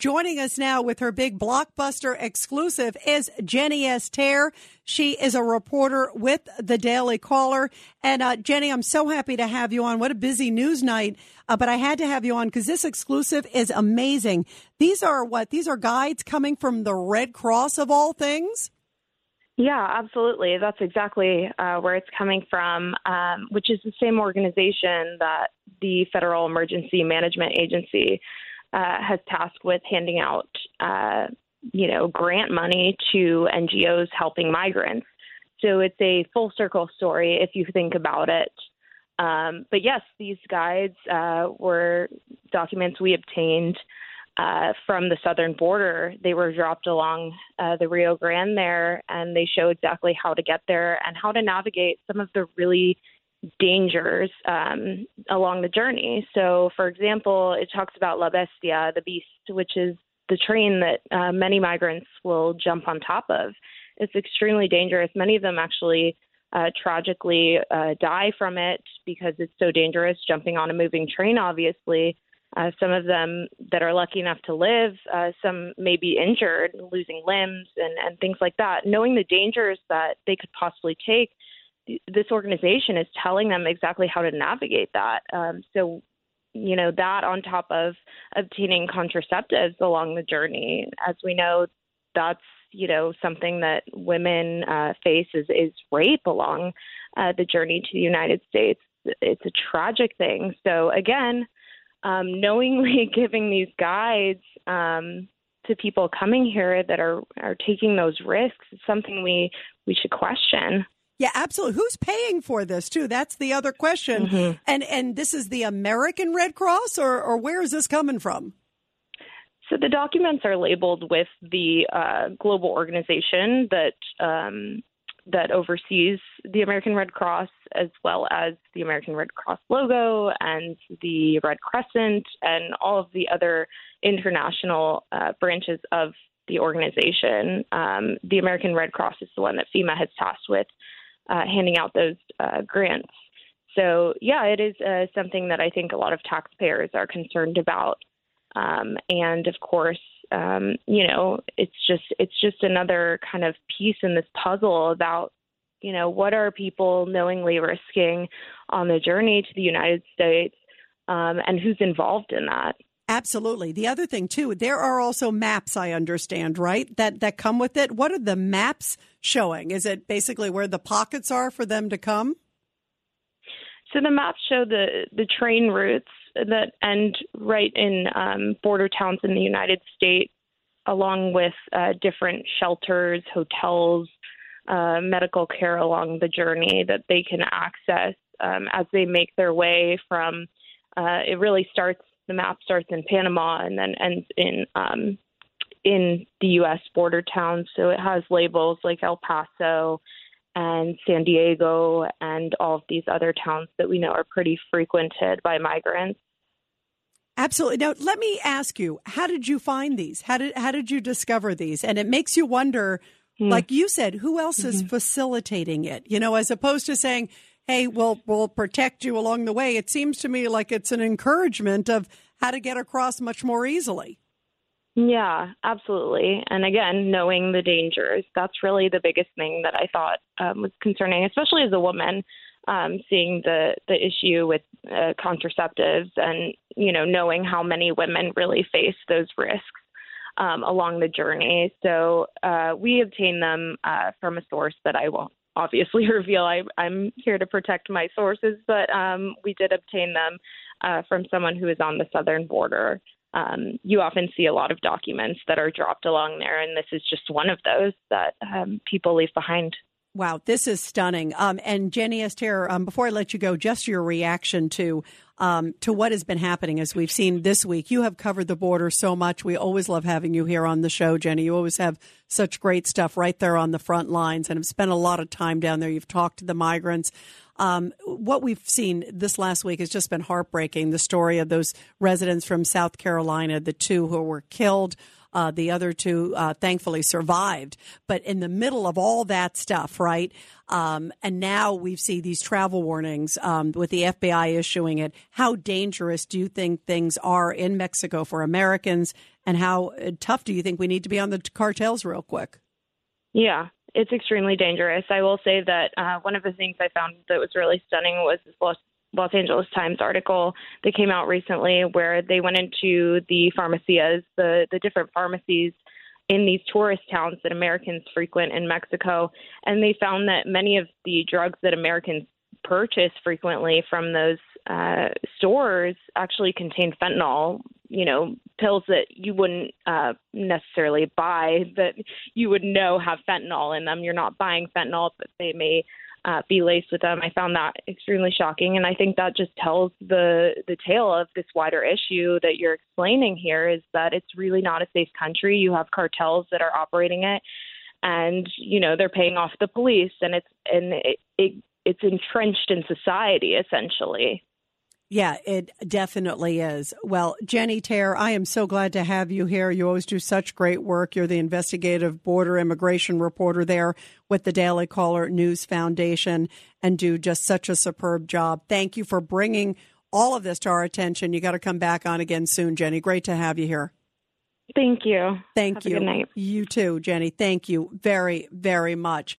joining us now with her big blockbuster exclusive is Jenny Taer. She is a reporter with the Daily Caller. And uh, Jenny, I'm so happy to have you on. What a busy news night. Uh, but I had to have you on because this exclusive is amazing. These are what? These are guides coming from the Red Cross of all things? Yeah, absolutely. That's exactly uh, where it's coming from, um, which is the same organization that the Federal Emergency Management Agency uh, has tasked with handing out, uh, you know, grant money to NGOs helping migrants. So it's a full circle story if you think about it. Um, but yes, these guides uh, were documents we obtained uh, from the southern border. They were dropped along uh, the Rio Grande there, and they show exactly how to get there and how to navigate some of the really dangers um, along the journey. So, for example, it talks about La Bestia, the beast, which is the train that uh, many migrants will jump on top of. It's extremely dangerous. Many of them actually uh, tragically uh, die from it because it's so dangerous jumping on a moving train, obviously. Uh, some of them that are lucky enough to live, uh, some may be injured, losing limbs and, and things like that. Knowing the dangers that they could possibly take, this organization is telling them exactly how to navigate that. Um, so, you know, that on top of obtaining contraceptives along the journey, as we know, that's you know something that women uh, face is, is rape along uh, the journey to the United States. It's a tragic thing. So again, um, knowingly giving these guides um, to people coming here that are are taking those risks is something we we should question. Yeah, absolutely. Who's paying for this too? That's the other question. Mm-hmm. And and this is the American Red Cross, or or where is this coming from? So the documents are labeled with the uh, global organization that um, that oversees the American Red Cross, as well as the American Red Cross logo and the Red Crescent, and all of the other international uh, branches of the organization. Um, the American Red Cross is the one that FEMA has tasked with uh, handing out those uh, grants. So, yeah, it is uh, something that I think a lot of taxpayers are concerned about. Um, and of course, um, you know, it's just it's just another kind of piece in this puzzle about you know what are people knowingly risking on the journey to the United States, um, and who's involved in that. Absolutely. The other thing too, there are also maps. I understand, right? That that come with it. What are the maps showing? Is it basically where the pockets are for them to come? So the maps show the the train routes that end right in um, border towns in the United States, along with uh, different shelters, hotels, uh, medical care along the journey that they can access um, as they make their way from. Uh, it really starts. The map starts in Panama and then ends in um, in the U.S. border towns. So it has labels like El Paso and San Diego and all of these other towns that we know are pretty frequented by migrants. Absolutely. Now, let me ask you, how did you find these? How did how did you discover these? And it makes you wonder, mm. like you said, who else mm-hmm. is facilitating it? You know, as opposed to saying, "Hey, we'll we'll protect you along the way." It seems to me like it's an encouragement of how to get across much more easily. Yeah, absolutely. And again, knowing the dangers, that's really the biggest thing that I thought um, was concerning, especially as a woman, um, seeing the, the issue with uh, contraceptives and, you know, knowing how many women really face those risks um, along the journey. So uh, we obtain them uh, from a source that I won't obviously reveal. I, am here to protect my sources, but um, we did obtain them uh, from someone who is on the southern border um, you often see a lot of documents that are dropped along there, and this is just one of those that um, people leave behind. Wow, this is stunning. Um, and Jenny Taer, um, before I let you go, just your reaction to um, to what has been happening as we've seen this week. You have covered the border so much. We always love having you here on the show, Jenny. You always have such great stuff right there on the front lines, and have spent a lot of time down there. You've talked to the migrants. Um, what we've seen this last week has just been heartbreaking. The story of those residents from South Carolina, the two who were killed. Uh, the other two uh, thankfully survived. But in the middle of all that stuff, right? Um, and now we see these travel warnings um, with the FBI issuing it. How dangerous do you think things are in Mexico for Americans and how uh, tough do you think we need to be on the cartels, real quick? Yeah, it's extremely dangerous. I will say that uh, one of the things I found that was really stunning was this Los, Los Angeles Times article that came out recently where they went into the pharmacias, the, the different pharmacies in these tourist towns that Americans frequent in Mexico, and they found that many of the drugs that Americans purchase frequently from those uh, stores actually contain fentanyl. You know, pills that you wouldn't uh, necessarily buy that you would know have fentanyl in them. You're not buying fentanyl, but they may uh, be laced with them. I found that extremely shocking, and I think that just tells the the tale of this wider issue that you're explaining here. Is that it's really not a safe country. You have cartels that are operating it, and you know they're paying off the police, and it's and it, it it's entrenched in society essentially. Yeah, it definitely is. Well, Jenny Taer, I am so glad to have you here. You always do such great work. You're the investigative border immigration reporter there with the Daily Caller News Foundation and do just such a superb job. Thank you for bringing all of this to our attention. You got to come back on again soon, Jenny. Great to have you here. Thank you. Thank have you. good night. You too, Jenny. Thank you very, very much.